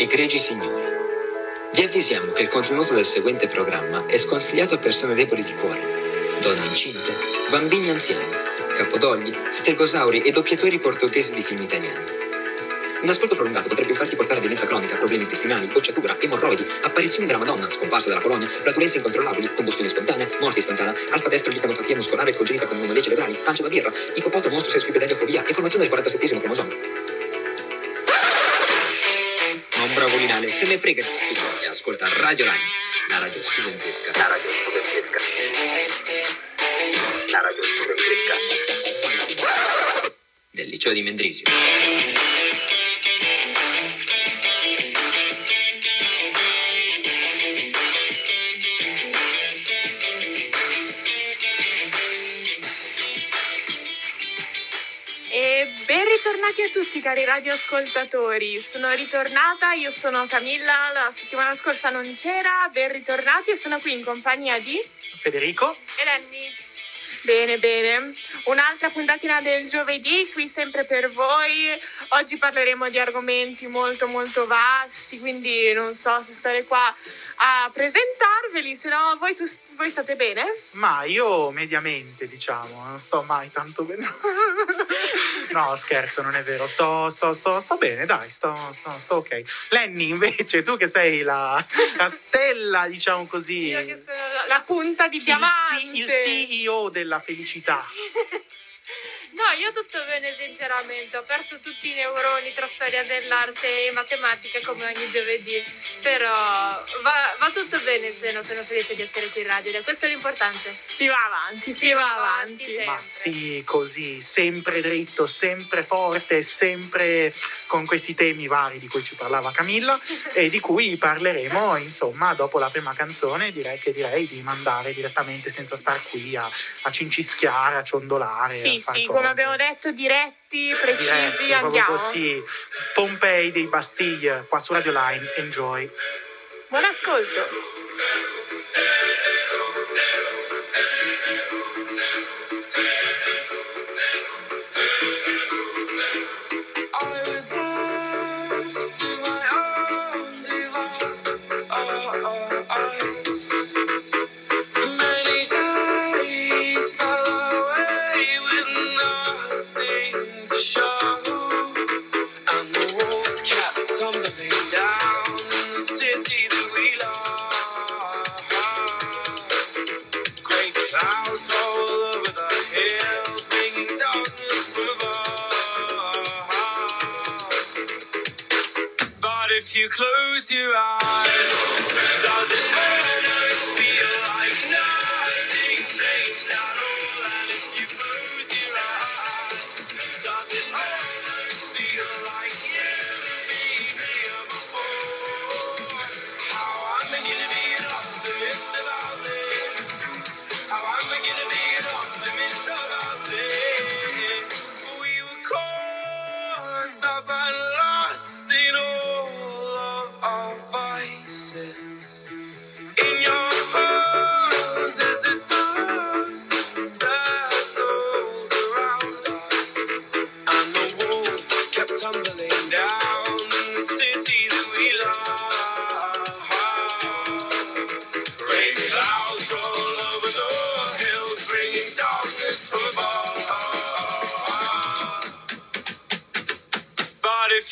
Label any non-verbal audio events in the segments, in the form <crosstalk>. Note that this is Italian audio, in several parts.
Egregi signori, vi avvisiamo che il contenuto del seguente programma è sconsigliato a persone deboli di cuore, donne incinte, bambini anziani, capodogli, stegosauri e doppiatori portoghesi di film italiani. Un ascolto prolungato potrebbe infatti portare a violenza cronica, problemi intestinali, bocciatura, emorroidi, apparizioni della Madonna, scomparsa della colonia, flatulenze incontrollabili, combustione spontanea, morte istantanea, alfa destro licanopatia muscolare congenita con anomalie cerebrali, pancia da birra, ipopoto mostro sesquipedaliofobia e formazione del 47 cromosoma. Ma un bravo Linale, se ne frega di tutto ciò e ascolta Radio Line, la radio studentesca. La radio studentesca. La radio studentesca. Del liceo di Mendrisio. Ben ritornati a tutti cari radioascoltatori, sono ritornata, io sono Camilla, la settimana scorsa non c'era, ben ritornati. E sono qui in compagnia di Federico. Eleni. Bene, bene, un'altra puntatina del giovedì qui sempre per voi, oggi parleremo di argomenti molto molto vasti, quindi non so se stare qua a presentarveli, se no voi, tu- voi state bene? Ma io mediamente, diciamo, non sto mai tanto bene. <laughs> no, scherzo, non è vero. Sto, sto, sto, sto bene, dai, sto, sto, sto ok. Lenny, invece, tu che sei la, la stella, diciamo così, Io che sono la, la punta di il, diamante. C- il CEO della felicità. <laughs> No, io tutto bene sinceramente, ho perso tutti i neuroni tra storia dell'arte e matematica come ogni giovedì, però va, va tutto bene se non sono felice di essere qui in radio, ed è questo l'importante. Si va avanti, si, va avanti. sempre. Ma sì, così, sempre dritto, sempre forte, sempre con questi temi vari di cui ci parlava Camilla <laughs> e di cui parleremo, insomma, dopo la prima canzone. Direi che direi di mandare direttamente senza star qui a, a cincischiare, a ciondolare. Sì, a sì, cose. come abbiamo detto, diretti, precisi, Diretti, andiamo. così. Pompei dei Bastille, qua su Radio Line. Enjoy. Buon ascolto.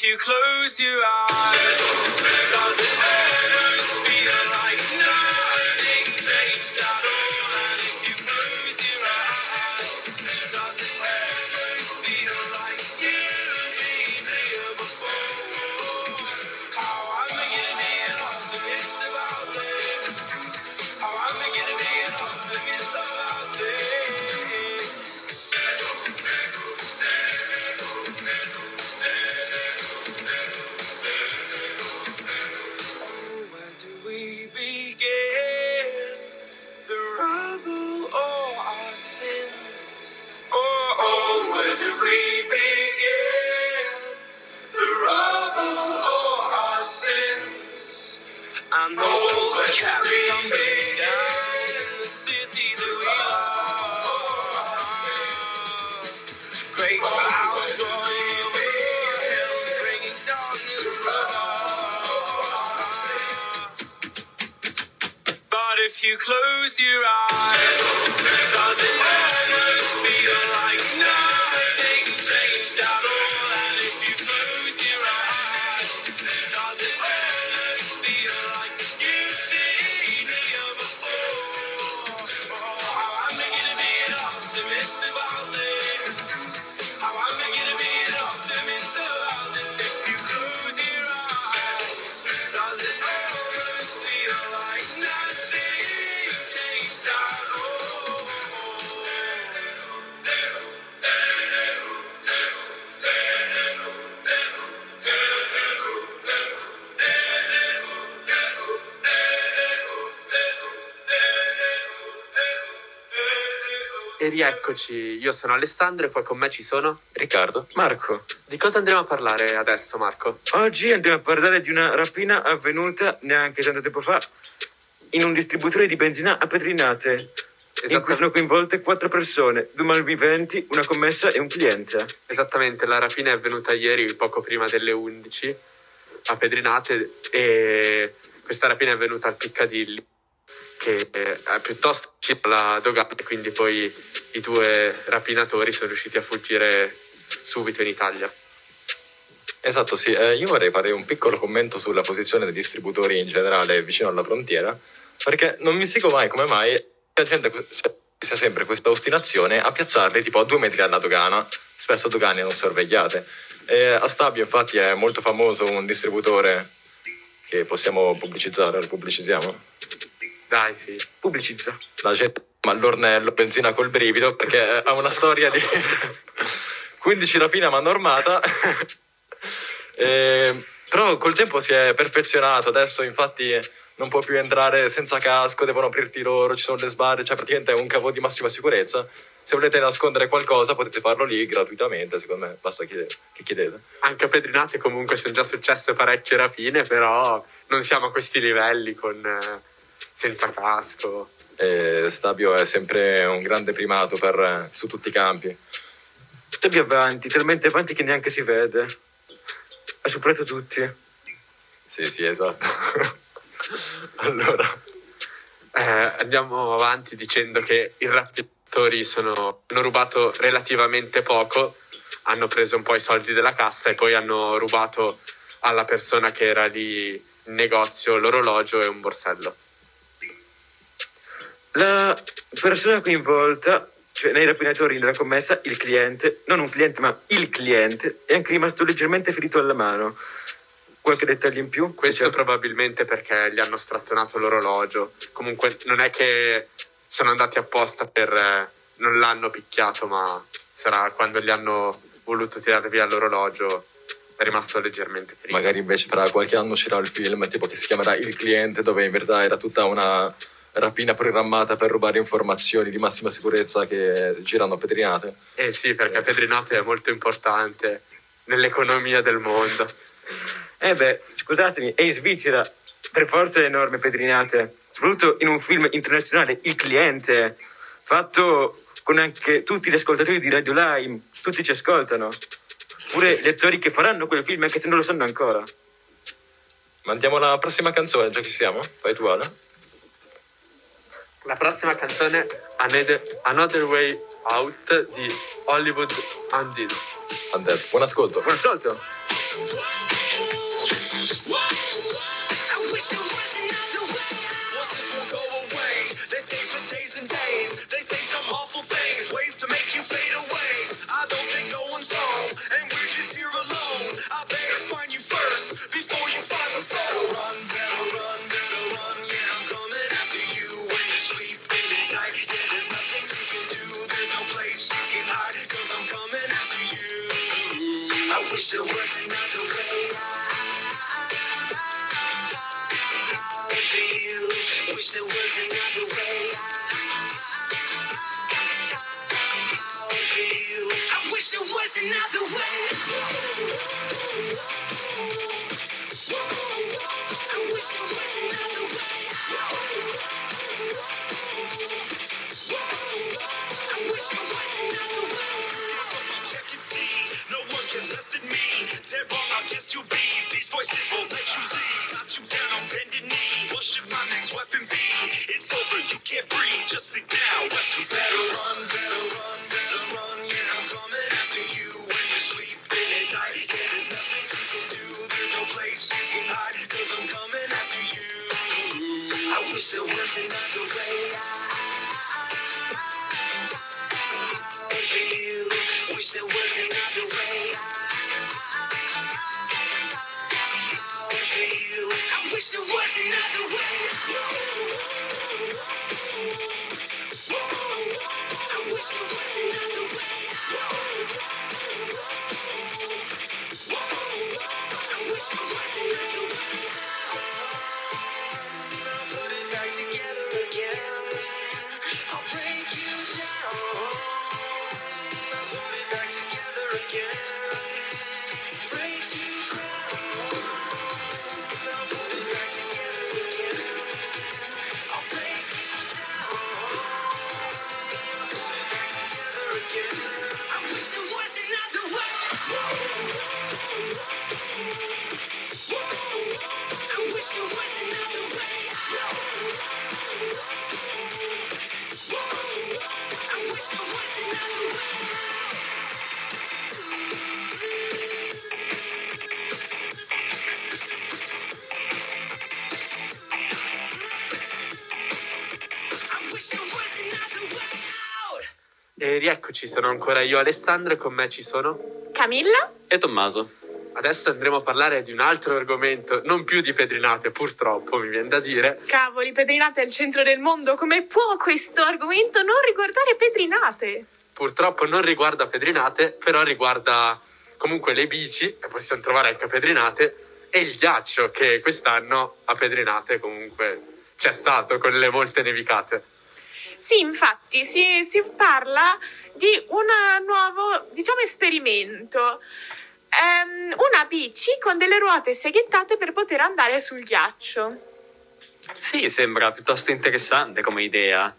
You close your eyes, E rieccoci, io sono Alessandro e poi con me ci sono. Riccardo, Marco, Di cosa andremo a parlare adesso, Marco? oggi andiamo a parlare di una rapina avvenuta neanche tanto tempo fa in un distributore di benzina a Petrinate, in cui Esatta- sono coinvolte quattro persone, due malviventi, una commessa e un cliente. Esattamente, la rapina è avvenuta ieri, poco prima delle 11, a Pedrinate, e questa rapina è avvenuta al Piccadilly, che è piuttosto vicino alla dogana, e quindi poi i due rapinatori sono riusciti a fuggire subito in Italia. esatto sì, eh, io vorrei fare un piccolo commento sulla posizione dei distributori in generale vicino alla frontiera, perché non mi spiego mai come mai la gente sia sempre questa ostinazione a piazzarli tipo a due metri dalla dogana, spesso dogane non sorvegliate. E a Stabio infatti è molto famoso un distributore che possiamo pubblicizzare, lo pubblicizziamo? Dai, sì. Pubblicizza. la gente ma all'ornello, benzina col brivido, perché ha una storia di <laughs> 15 rapine a mano armata. <laughs> E- però col tempo si è perfezionato, adesso infatti non può più entrare senza casco, devono aprirti loro, ci sono le sbarre, cioè praticamente è un cavo di massima sicurezza. Se volete nascondere qualcosa potete farlo lì gratuitamente, secondo me, basta chiedere, che chiedete. Anche a Pedrinate comunque sono già successe parecchie rapine, però non siamo a questi livelli con eh, senza casco. E Stabio è sempre un grande primato per, su tutti i campi. Sto più avanti, talmente avanti che neanche si vede. Ha superato tutti. Sì, sì, esatto. <laughs> allora, Eh, andiamo avanti dicendo che i rapinatori sono, hanno rubato relativamente poco, hanno preso un po' i soldi della cassa e poi hanno rubato alla persona che era lì in negozio l'orologio e un borsello. La persona coinvolta, cioè nei rapinatori nella commessa, il cliente, non un cliente ma il cliente, è anche rimasto leggermente ferito alla mano. Qualche dettaglio in più? Questo c'è- probabilmente perché gli hanno strattonato l'orologio. Comunque non è che sono andati apposta per... eh, non l'hanno picchiato, ma sarà quando gli hanno voluto tirare via l'orologio è rimasto leggermente ferito. magari invece fra qualche anno uscirà il film tipo che si chiamerà Il cliente, dove in verità era tutta una rapina programmata per rubare informazioni di massima sicurezza che girano a Petrinate. Eh sì, perché Pedrinate è molto importante nell'economia del mondo. Eh beh, scusatemi, è in Svizzera, per forza enorme Pedrinate, soprattutto in un film internazionale, Il cliente, fatto con anche tutti gli ascoltatori di Radio Lime, tutti ci ascoltano. Pure gli attori che faranno quel film, anche se non lo sanno ancora. Mandiamo la prossima canzone, già che siamo? Fai tu, Ale? La prossima canzone è Another, Another Way Out di Hollywood Undead. Undead. Buon ascolto. Buon ascolto! Ways to make you fade away. I don't think no one's home, and we're just here alone. I wish there was Rieccoci, sono ancora io Alessandro e con me ci sono. Camilla? E Tommaso? Adesso andremo a parlare di un altro argomento, non più di pedrinate, purtroppo mi viene da dire. Cavoli, Pedrinate è il centro del mondo. Come può questo argomento non riguardare Pedrinate? Purtroppo non riguarda pedrinate, però riguarda comunque le bici, che possiamo trovare anche a pedrinate, e il ghiaccio che quest'anno a pedrinate comunque c'è stato con le molte nevicate. Sì, infatti, si, si parla di un nuovo, diciamo, esperimento. Ehm, una bici con delle ruote seghettate per poter andare sul ghiaccio. Sì, sembra piuttosto interessante come idea.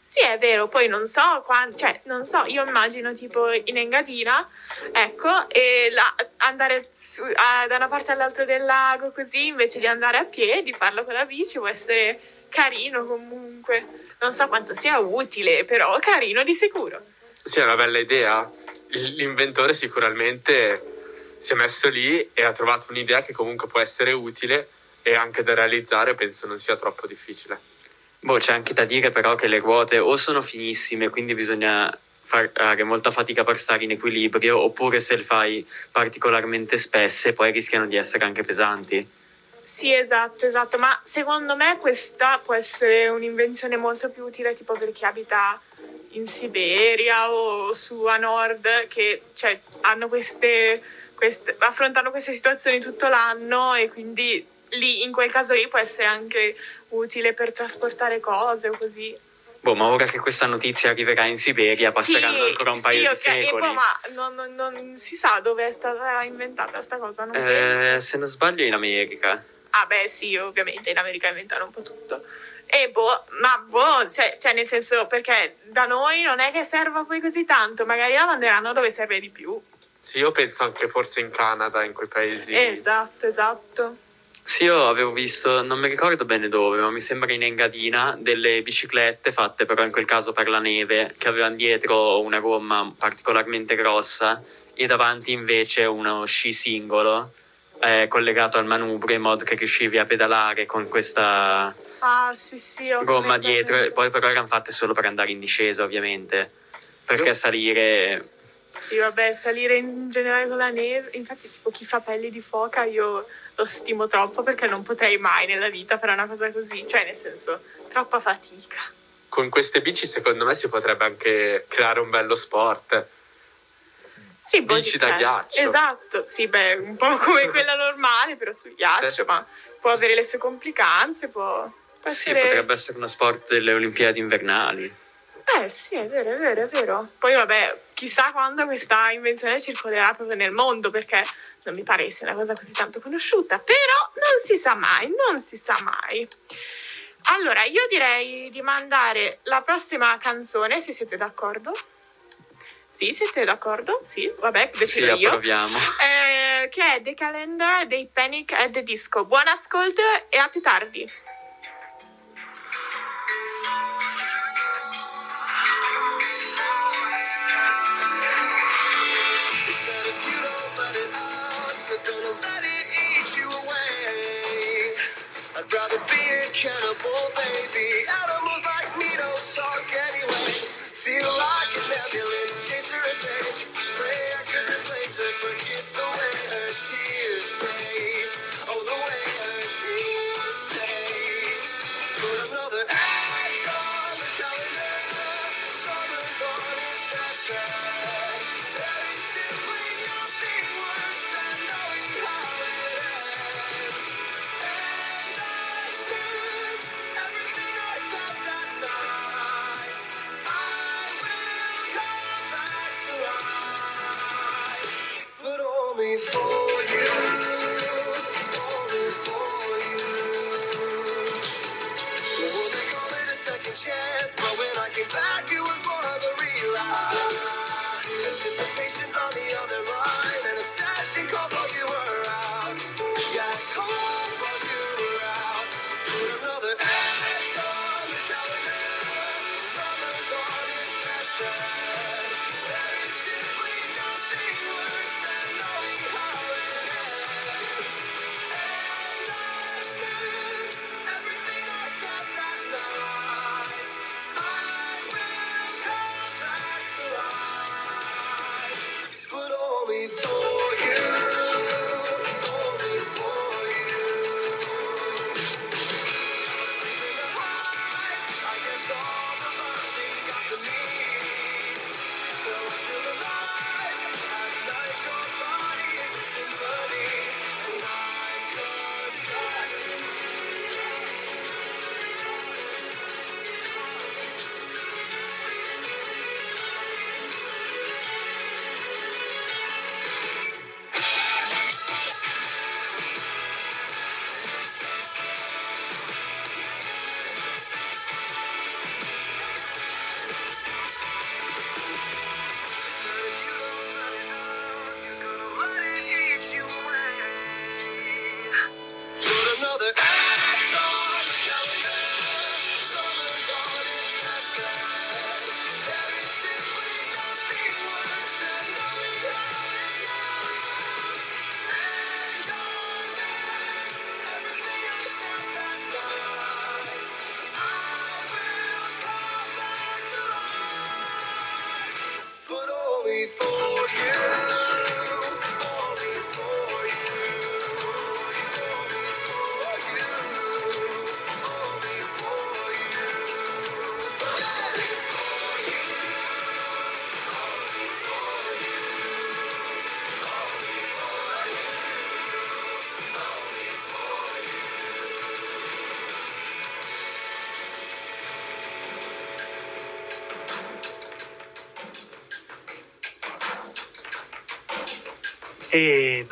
Sì, è vero, poi non so quando, cioè, non so, io immagino tipo in Engadina, ecco, e la- andare su- a- da una parte all'altra del lago così, invece di andare a piedi, farlo con la bici può essere carino comunque. Non so quanto sia utile, però carino di sicuro. Sì, è una bella idea. L'inventore sicuramente si è messo lì e ha trovato un'idea che comunque può essere utile e anche da realizzare, penso non sia troppo difficile. Boh, c'è anche da dire però che le ruote o sono finissime, quindi bisogna fare molta fatica per stare in equilibrio, oppure se le fai particolarmente spesse poi rischiano di essere anche pesanti. Sì, esatto, esatto, ma secondo me questa può essere un'invenzione molto più utile tipo per chi abita in Siberia o su a nord che cioè, hanno queste, queste, affrontano queste situazioni tutto l'anno e quindi lì in quel caso lì può essere anche utile per trasportare cose o così. Boh, ma ora che questa notizia arriverà in Siberia passeranno Sì, ancora un paio sì, di ok, e secoli. poi, ma non, non- non si sa dove è stata inventata sta cosa, non Eh, se non sbaglio in America. Ah beh sì, ovviamente in America inventano un po' tutto. E boh, ma boh, cioè, cioè, nel senso perché da noi non è che serva poi così tanto, magari la manderanno dove serve di più. Sì, io penso anche forse in Canada, in quei paesi. Esatto, esatto. Sì, io avevo visto, non mi ricordo bene dove, ma mi sembra in Engadina, delle biciclette fatte però in quel caso per la neve, che avevano dietro una gomma particolarmente grossa e davanti invece uno sci singolo eh, collegato al manubrio in modo che riuscivi a pedalare con questa Ah sì sì, ho gomma capito. dietro, poi però erano fatte solo per andare in discesa ovviamente, perché Io- salire... Sì, vabbè, salire in generale con la neve, infatti tipo chi fa pelli di foca io lo stimo troppo perché non potrei mai nella vita fare una cosa così, cioè nel senso, troppa fatica. Con queste bici secondo me si potrebbe anche creare un bello sport. Sì, Bici da ghiaccio. Esatto, sì, beh, un po' come <laughs> quella normale, però sul ghiaccio, Sì. ma può avere le sue complicanze, può, può Sì, essere... potrebbe essere uno sport delle Olimpiadi invernali. Eh sì, è vero, è vero, è vero. Poi vabbè, chissà quando questa invenzione circolerà proprio nel mondo, perché non mi pare sia una cosa così tanto conosciuta, però non si sa mai, non si sa mai. Allora, io direi di mandare la prossima canzone, se siete d'accordo. Sì, siete d'accordo? Sì, vabbè, Sì, decido io. approviamo. Eh, che è The Calendar dei Panic at the Disco. Buon ascolto e a più tardi. Cannibal, baby. Animals like me don't talk anyway. Feel like a thing. Shake.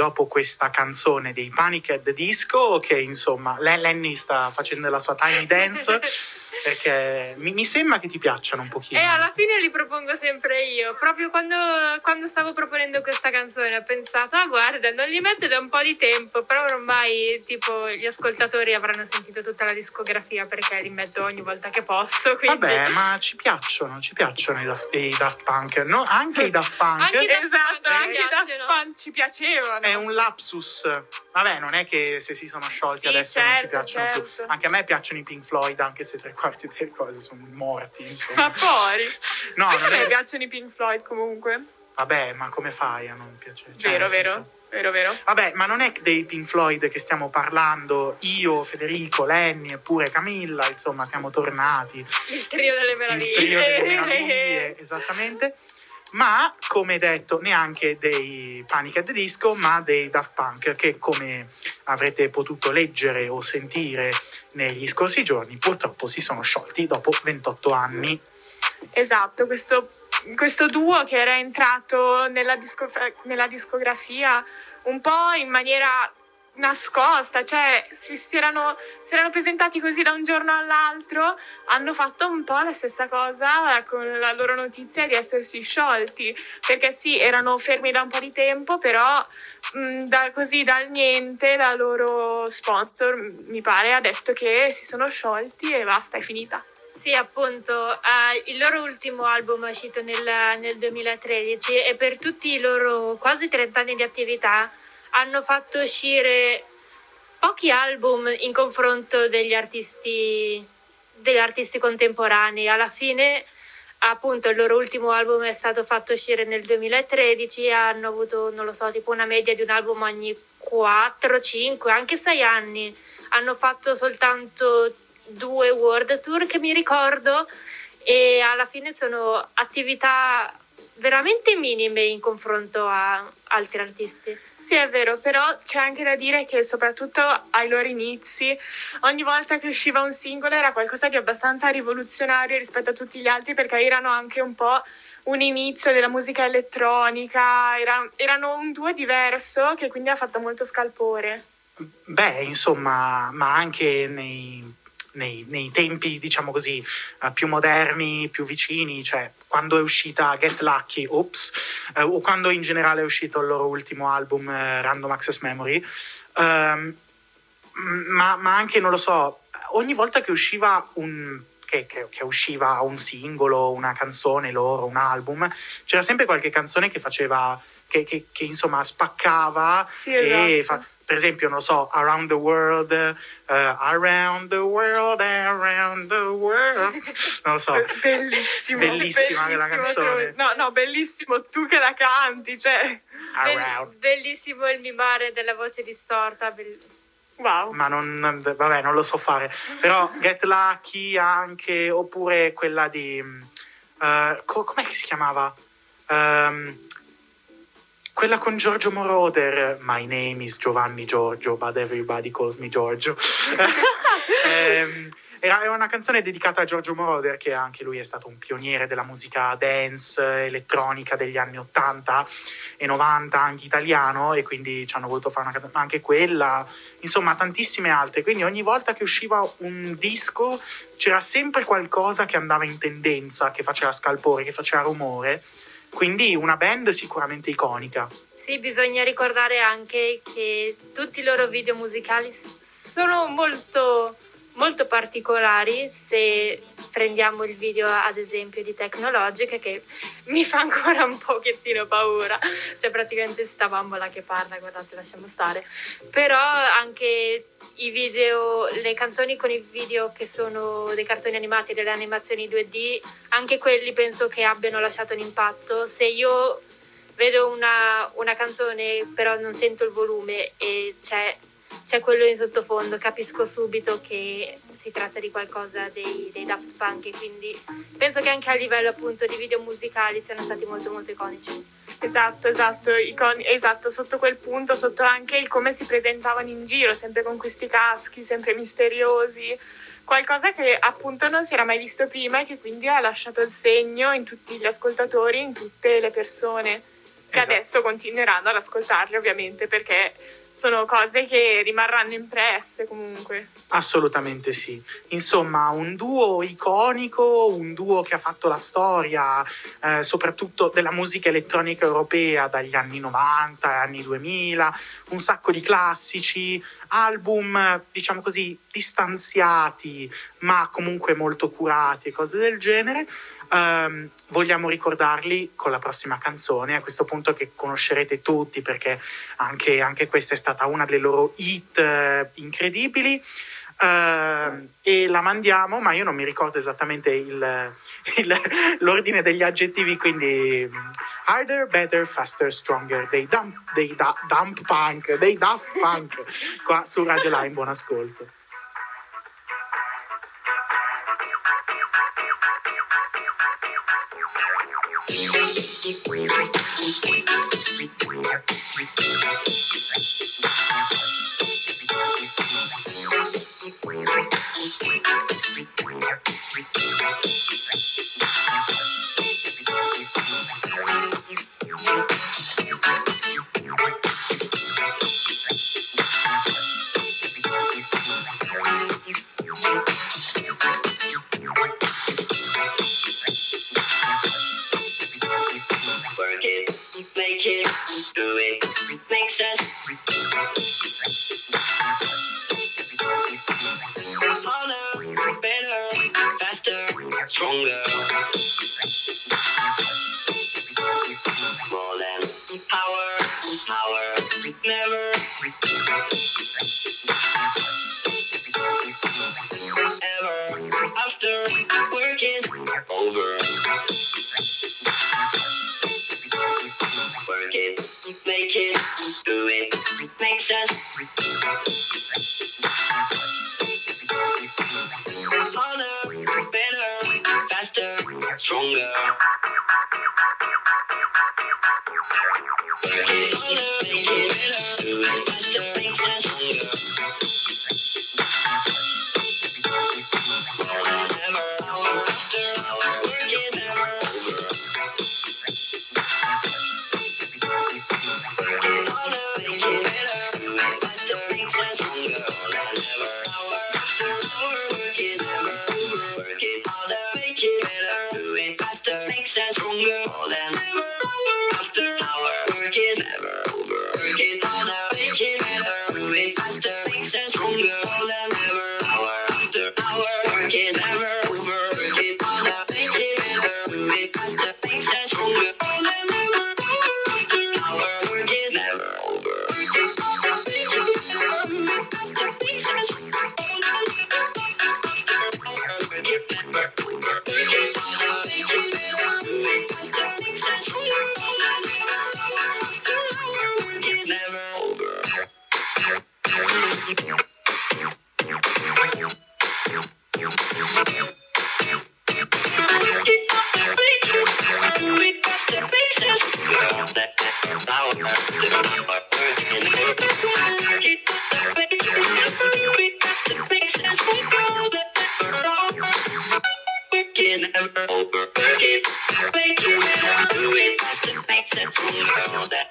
Dopo questa canzone dei Panic at the Disco, che insomma Len- Lenny sta facendo la sua tiny dance, <laughs> perché mi, mi sembra che ti piacciono un pochino. E alla fine li propongo sempre io. Proprio quando, quando stavo proponendo questa canzone ho pensato, ah guarda, non li metto da un po' di tempo, però ormai tipo gli ascoltatori avranno sentito tutta la discografia perché li metto ogni volta che posso. Quindi... Vabbè, ma ci piacciono, ci piacciono i Daft, i Daft Punk, no? Anche i <laughs> Daft Punk. Anche i Daft Esatto, Punk anche i Daft piacciono. Punk ci piacevano. È un lapsus. Vabbè, non è che se si sono sciolti Sì, adesso non ci certo, piacciono più. certo. Anche a me piacciono i Pink Floyd, anche se tre quarti delle cose sono morti. Ma Insomma. poi, No, anche a non me è... piacciono i Pink Floyd comunque. Vabbè, ma come fai a non piacere? Cioè, vero, senso- vero, vero, vero. Vabbè, ma non è dei Pink Floyd che stiamo parlando io, Federico, Lenny e pure Camilla, insomma, siamo tornati. Il trio delle Il meraviglie. trio delle meraviglie, <laughs> esattamente. Ma, come detto, neanche dei Panic at the Disco, ma dei Daft Punk, che come avrete potuto leggere o sentire negli scorsi giorni, purtroppo si sono sciolti dopo 28 anni. Esatto, questo, questo duo che era entrato nella, discogra- nella discografia un po' in maniera nascosta, cioè si, si erano, si erano presentati così da un giorno all'altro, hanno fatto un po' la stessa cosa con la loro notizia di essersi sciolti, perché sì, erano fermi da un po' di tempo, però mh, da, così dal niente la loro sponsor, mi pare, ha detto che si sono sciolti e basta, è finita. Sì, appunto, eh, il loro ultimo album è uscito nel, nel 2013 e per tutti i loro quasi 30 anni di attività hanno fatto uscire pochi album in confronto degli artisti, degli artisti contemporanei. Alla fine, appunto, il loro ultimo album è stato fatto uscire nel 2013 e hanno avuto, non lo so, tipo una media di un album ogni 4, 5, anche 6 anni. Hanno fatto soltanto due world tour che mi ricordo e alla fine sono attività veramente minime in confronto a altri artisti. Sì, è vero, però c'è anche da dire che soprattutto ai loro inizi, ogni volta che usciva un singolo era qualcosa di abbastanza rivoluzionario rispetto a tutti gli altri perché erano anche un po' un inizio della musica elettronica, era- erano un duo diverso che quindi ha fatto molto scalpore. Beh, insomma, ma anche nei, nei- nei tempi, diciamo così, eh, più moderni, più vicini, cioè quando è uscita Get Lucky, Oops, eh, o quando in generale è uscito il loro ultimo album, eh, Random Access Memory, ehm, ma, ma anche, non lo so, ogni volta che usciva un... Che, che- che usciva un singolo, una canzone loro, un album, c'era sempre qualche canzone che faceva, che, che- che, insomma spaccava Sì, e esatto. fa- per esempio, non lo so, Around the World, eh, Around the World, Around the World, <laughs> non lo so. Bellissimo. Bellissima quella bellissimo, canzone. No, no, bellissimo tu che la canti, cioè... Around. bellissimo il mimare della voce distorta. bell- Wow. Ma non, vabbè, non lo so fare. Però Get Lucky anche, oppure quella di... eh, co- com'è che si chiamava? Ehm, quella con Giorgio Moroder, My name is Giovanni Giorgio, but everybody calls me Giorgio. <laughs> Ehm, era, una canzone dedicata a Giorgio Moroder, che anche lui è stato un pioniere della musica dance, elettronica degli anni 80 e 90, anche italiano, e quindi ci hanno voluto fare una anche quella, insomma, tantissime altre. Quindi ogni volta che usciva un disco c'era sempre qualcosa che andava in tendenza, che faceva scalpore, che faceva rumore. Quindi una band sicuramente iconica. Sì, bisogna ricordare anche che tutti i loro video musicali sono molto, molto particolari. Se prendiamo il video, ad esempio, di Technologic, che mi fa ancora un pochettino paura, c'è praticamente sta bambola che parla, guardate, lasciamo stare. Però anche i video, le canzoni con i video che sono dei cartoni animati, delle animazioni 2D, anche quelli penso che abbiano lasciato un impatto. Se io vedo una, una canzone però non sento il volume e c'è, c'è quello in sottofondo, capisco subito che si tratta di qualcosa dei, dei Daft Punk e quindi penso che anche a livello appunto di video musicali siano stati molto molto iconici. Esatto, esatto, iconi- esatto, sotto quel punto, sotto anche il come si presentavano in giro, sempre con questi caschi, sempre misteriosi, qualcosa che appunto non si era mai visto prima e che quindi ha lasciato il segno in tutti gli ascoltatori, in tutte le persone, che Esatto. adesso continueranno ad ascoltarli ovviamente perché sono cose che rimarranno impresse comunque. Assolutamente sì. Insomma, un duo iconico, un duo che ha fatto la storia, eh, soprattutto della musica elettronica europea dagli anni 90, anni 2000, un sacco di classici, album, diciamo così, distanziati, ma comunque molto curati e cose del genere. Ehm, vogliamo ricordarli con la prossima canzone, a questo punto che conoscerete tutti perché anche, anche questa è stata una delle loro hit eh, incredibili. Ehm, e la mandiamo, ma io non mi ricordo esattamente il- il- l'ordine degli aggettivi, quindi mm, harder, better, faster, stronger, dei dump, dei da- dump punk, dei Daft Punk, qua su Radio Line, buon ascolto. Thank you. over. Keep making it, make that.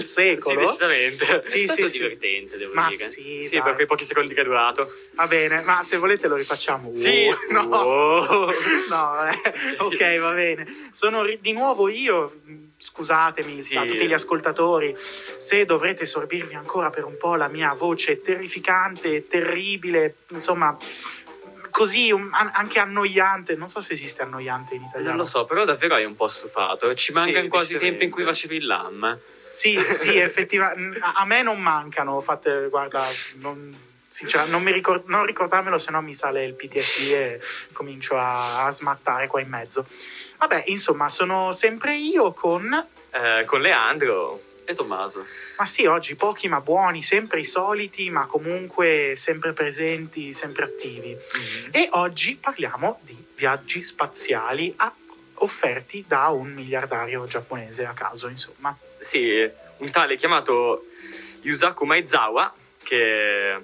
Del Sì, secolo. decisamente. Sì, è stato sì, sì. divertente, devo Ma dire. sì, sì per quei pochi secondi che è durato. Va bene, ma se volete lo rifacciamo. Sì. <laughs> No. No, eh, <laughs> ok, va bene. Sono ri- di nuovo io. Scusatemi Sì. a tutti gli ascoltatori se dovrete sorbirvi ancora per un po' la mia voce terrificante, terribile, insomma, così un- an- anche annoiante. Non so se esiste annoiante in italiano. Non lo so, però davvero hai un po' stufato. Ci mancano quasi i tempi in cui facevi il LAM. Sì, sì, effettivamente. A me non mancano. Fate, guarda, non, sincera- non, mi ricor- non ricordarmelo, se no mi sale il PTSD e comincio a, a smattare qua in mezzo. Vabbè, insomma, sono sempre io con. Eh, con Leandro e Tommaso. Ma sì, oggi pochi ma buoni, sempre i soliti, ma comunque sempre presenti, sempre attivi. E oggi parliamo di viaggi spaziali a- offerti da un miliardario giapponese a caso, insomma. Sì, un tale chiamato Yusaku Maezawa, che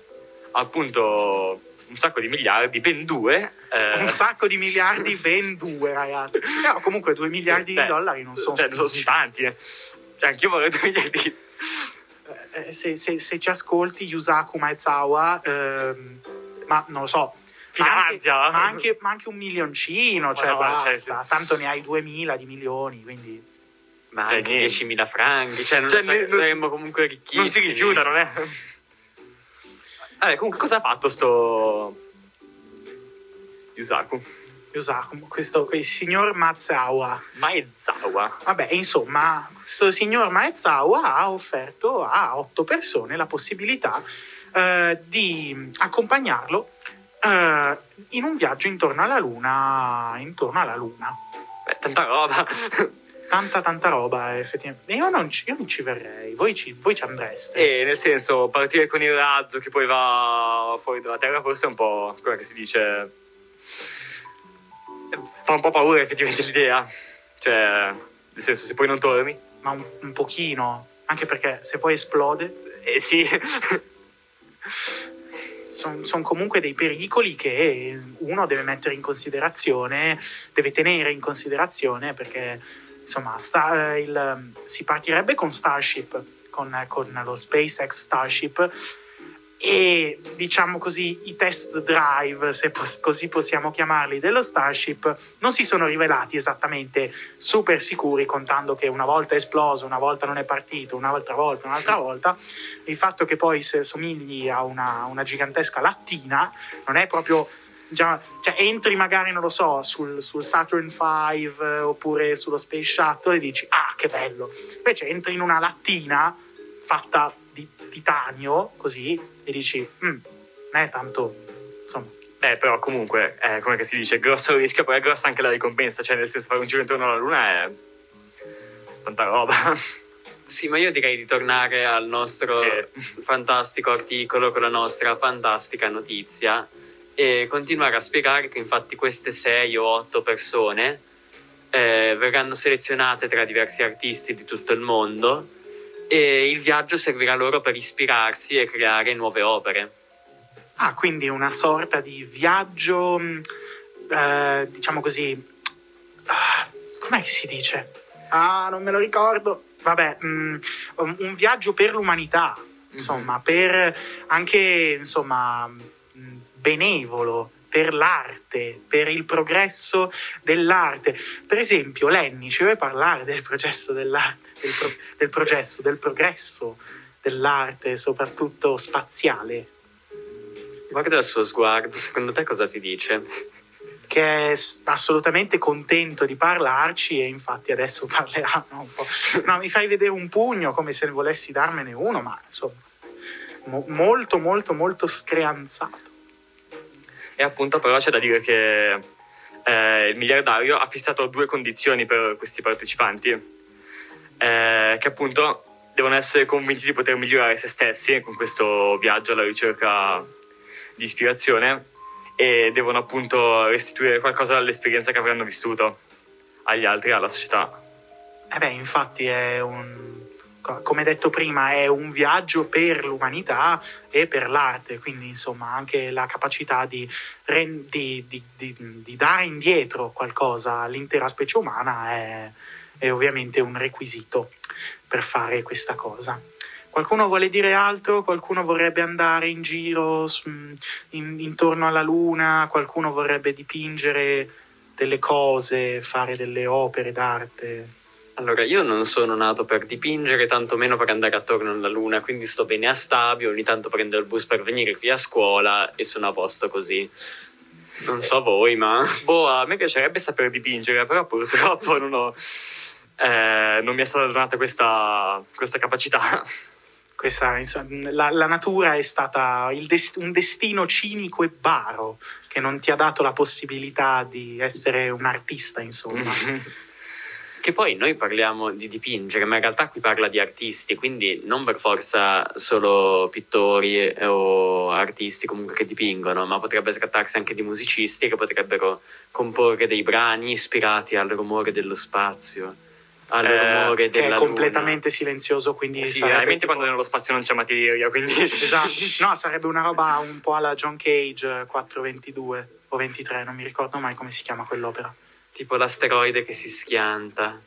ha appunto un sacco di miliardi, ben due. eh, Un sacco di miliardi, ben due, ragazzi. <laughs> No, comunque due miliardi beh, di dollari non sono cioè, sono tanti. eh. Cioè, anch'io vorrei due miliardi. Eh, se, se- se ci ascolti, Yusaku Maezawa, ehm, ma non lo so. Finanzia. Ma anche, ma anche- ma anche un milioncino, cioè no, basta. cioè. Tanto ne hai 2000 di milioni, quindi... Ma Cioè, anche niente. 10.000 franchi, cioè, non Cioè, ne- non- saremmo comunque ricchissimi. Non si rifiuta, non è? Vabbè, comunque cosa ha fatto sto Yusaku? Yusaku, questo, quel signor Maezawa. Maezawa. Vabbè, insomma, questo signor Maezawa ha offerto a otto persone la possibilità eh, di accompagnarlo eh, in un viaggio intorno alla Luna. Intorno alla Luna. Beh, tanta roba. Tanta tanta roba effettivamente. Io non ci, io non ci verrei, voi ci, voi ci andreste. E nel senso, partire con il razzo che poi va fuori dalla Terra forse è un po', come si dice, fa un po' paura effettivamente l'idea. Cioè, nel senso, se poi non torni, Ma un, un pochino, anche perché se poi esplode, eh sì, sono comunque dei pericoli che uno deve mettere in considerazione, deve tenere in considerazione perché insomma sta- eh, il- si partirebbe con Starship, con, con lo SpaceX Starship e diciamo così i test drive, se pos- così possiamo chiamarli, dello Starship non si sono rivelati esattamente super sicuri, contando che una volta è esploso, una volta non è partito, un'altra volta, un'altra volta. Il fatto che poi somigli a una, una gigantesca lattina non è proprio. Già- cioè, entri magari, non lo so, sul, sul Saturn V eh, oppure sullo Space Shuttle e dici: Ah, che bello! Invece entri in una lattina fatta di titanio, così, e dici: "Mm, non è tanto. Insomma, eh, però comunque, eh, come che si dice, grosso rischio, però è grossa anche la ricompensa. Cioè, nel senso, fare un giro intorno alla Luna è tanta roba. Sì, ma io direi di tornare al nostro Sì. fantastico articolo con la nostra fantastica notizia e continuare a spiegare che infatti queste sei o otto persone eh, verranno selezionate tra diversi artisti di tutto il mondo e il viaggio servirà loro per ispirarsi e creare nuove opere. Ah, quindi una sorta di viaggio, mh, eh, diciamo così. ah, com'è che si dice? Ah, non me lo ricordo. Vabbè, mh, un un viaggio per l'umanità, insomma, per anche, insomma, benevolo, per l'arte, per il progresso dell'arte. Per esempio, Lenny, ci vuoi parlare del processo dell'arte, del, pro- del processo, del progresso dell'arte, soprattutto spaziale? Guarda il suo sguardo, secondo te cosa ti dice? che è assolutamente contento di parlarci e infatti adesso <laughs> parleranno un po'. No, mi fai vedere un pugno come se volessi darmene uno, ma insomma, mo- molto, molto, molto screanzato. E appunto, però, c'è da dire che eh, il miliardario ha fissato due condizioni per questi partecipanti, eh, che appunto devono essere convinti di poter migliorare se stessi con questo viaggio alla ricerca di ispirazione e devono appunto restituire qualcosa dall'esperienza che avranno vissuto agli altri, alla società. E beh, infatti è un, come detto prima, è un viaggio per l'umanità e per l'arte, quindi insomma anche la capacità di, ren- di- di- di- dare indietro qualcosa all'intera specie umana è, è ovviamente un requisito per fare questa cosa. Qualcuno vuole dire altro? Qualcuno vorrebbe andare in giro su- in- intorno alla Luna? Qualcuno vorrebbe dipingere delle cose, fare delle opere d'arte? Allora, io non sono nato per dipingere, tantomeno per andare attorno alla luna, quindi sto bene a Stabio, ogni tanto prendo il bus per venire qui a scuola e sono a posto così. Non so voi, ma... Boh, a me piacerebbe saper dipingere, però purtroppo non ho... eh, non mi è stata donata questa, questa capacità. Questa, insomma, la, la natura è stata il dest- un destino cinico e baro che non ti ha dato la possibilità di essere un artista, insomma. <laughs> Che poi noi parliamo di dipingere, ma in realtà qui parla di artisti, quindi non per forza solo pittori o artisti comunque che dipingono, ma potrebbe trattarsi anche di musicisti che potrebbero comporre dei brani ispirati al rumore dello spazio, al Eh, rumore che è della completamente silenzioso, quindi Sì, sarebbe veramente tipo- quando nello spazio non c'è materia, quindi... <laughs> Esatto. No, sarebbe una roba un po' alla John Cage eh, 422 o 23, non mi ricordo mai come si chiama quell'opera. Tipo l'asteroide che si schianta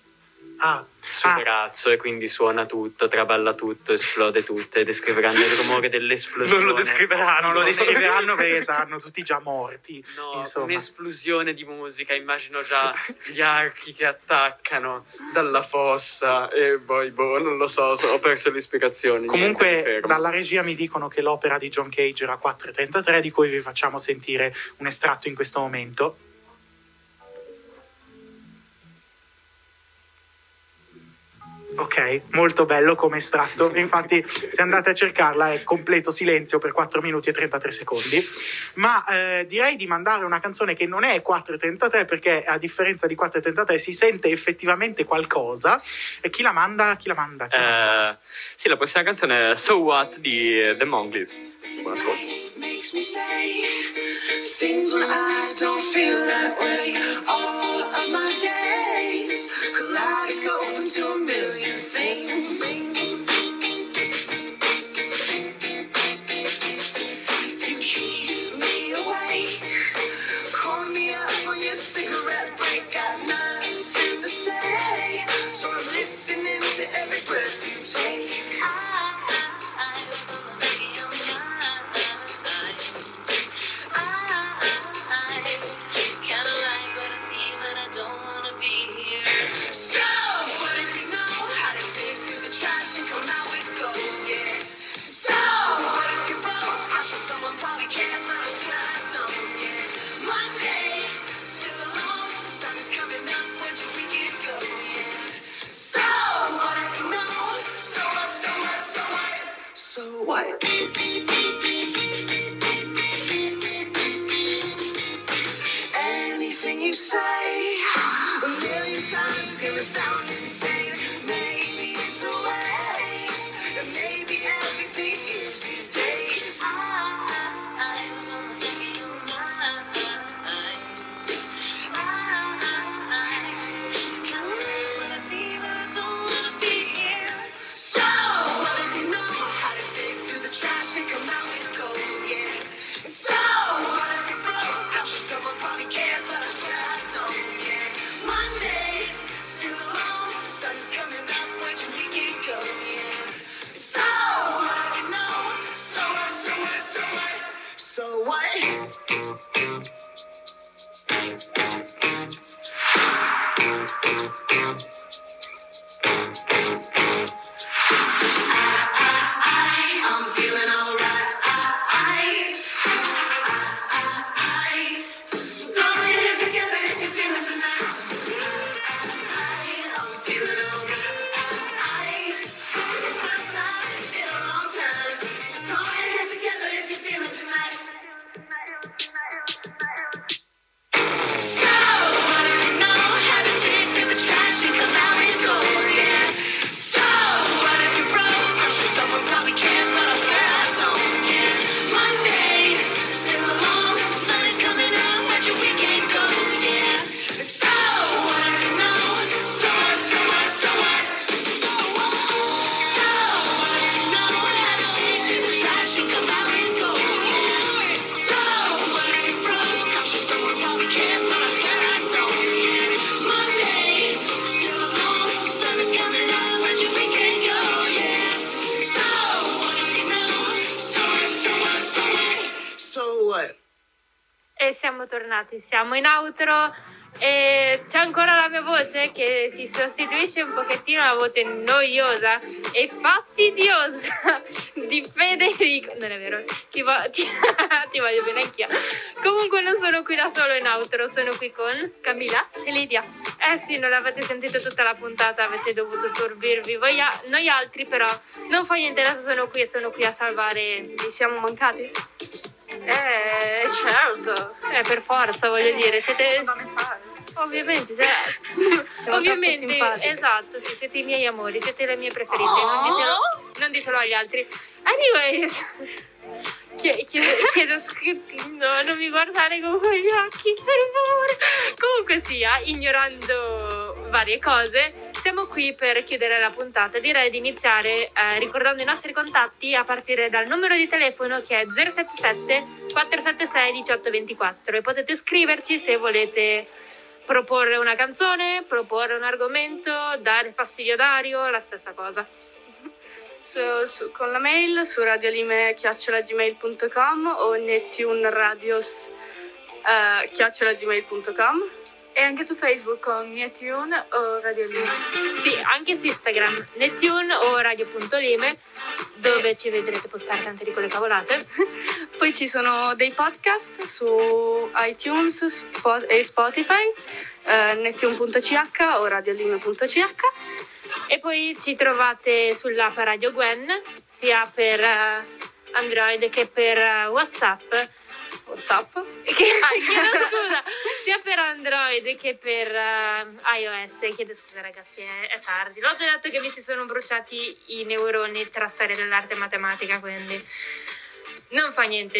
Ah, sul ah, braccio e quindi suona tutto, traballa tutto, esplode tutto e descriveranno il rumore dell'esplosione. Non lo descriveranno. non lo descriveranno perché saranno tutti già morti. No, insomma. un'esplosione di musica, immagino già gli archi che attaccano dalla fossa e poi, boh, non lo so, so- ho perso l'ispirazione. Comunque, dalla regia mi dicono che l'opera di John Cage era 4.33, di cui vi facciamo sentire un estratto in questo momento. Ok, molto bello come estratto. Infatti, se andate a cercarla è completo silenzio per 4 minuti e 33 secondi. Ma eh, direi di mandare una canzone che non è 4.33 perché a differenza di 4.33 si sente effettivamente qualcosa. E chi la manda? Chi la manda? Chi la manda? Eh, sì, la prossima canzone è So What di The Monkeys. Ascolto. makes me say things when I don't feel that way. All of my days kaleidoscope into a million things. You keep me awake, call me up on your cigarette break. Got nothing to say, so I'm listening to every breath you take. E siamo tornati, siamo in outro e c'è ancora la mia voce che si sostituisce un pochettino alla voce noiosa e fastidiosa <laughs> di Federico. Non è vero, ti, vo- ti- <laughs> ti voglio bene anch'io. Comunque non sono qui da solo in outro, sono qui con Camilla e Lidia. Eh sì, non l'avete sentito tutta la puntata, avete dovuto sorbirvi voi a- noi altri, però non fa niente, adesso sono qui e sono qui a salvare. Vi siamo mancati? Eh, certo. Eh, per forza, voglio dire, siete... Ovviamente, se- ovviamente, esatto, sì, siete i miei amori, siete le mie preferite, non, ditelo, non ditelo agli altri. Anyways, chiedo, chiedo no, non mi guardare con quegli occhi, per favore. Comunque sia, ignorando varie cose, siamo qui per chiudere la puntata. Direi di iniziare eh, ricordando i nostri contatti a partire dal numero di telefono che è 077 476 1824 e potete scriverci se volete proporre una canzone, proporre un argomento, dare fastidio a Dario, la stessa cosa. Su- su- con la mail su radiolime.gmail.com o nettunradios eh, chiocciolagmail.com E anche su Facebook con Netune o Radio Lime. Sì, anche su Instagram, Netune o Radio.lime, dove ci vedrete postare tante di quelle cavolate. <laughs> Poi ci sono dei podcast su iTunes e Spotify, eh, nettune.ch o radiolime.ch E poi ci trovate sull'app Radio Gwen, sia per eh, Android che per eh, WhatsApp. WhatsApp. Che, <laughs> chiedo <laughs> scusa, sia per Android che per eh, iOS. Chiedo scusa ragazzi, è, è tardi. L'ho già detto che mi si sono bruciati i neuroni tra storia dell'arte e matematica, quindi non fa niente.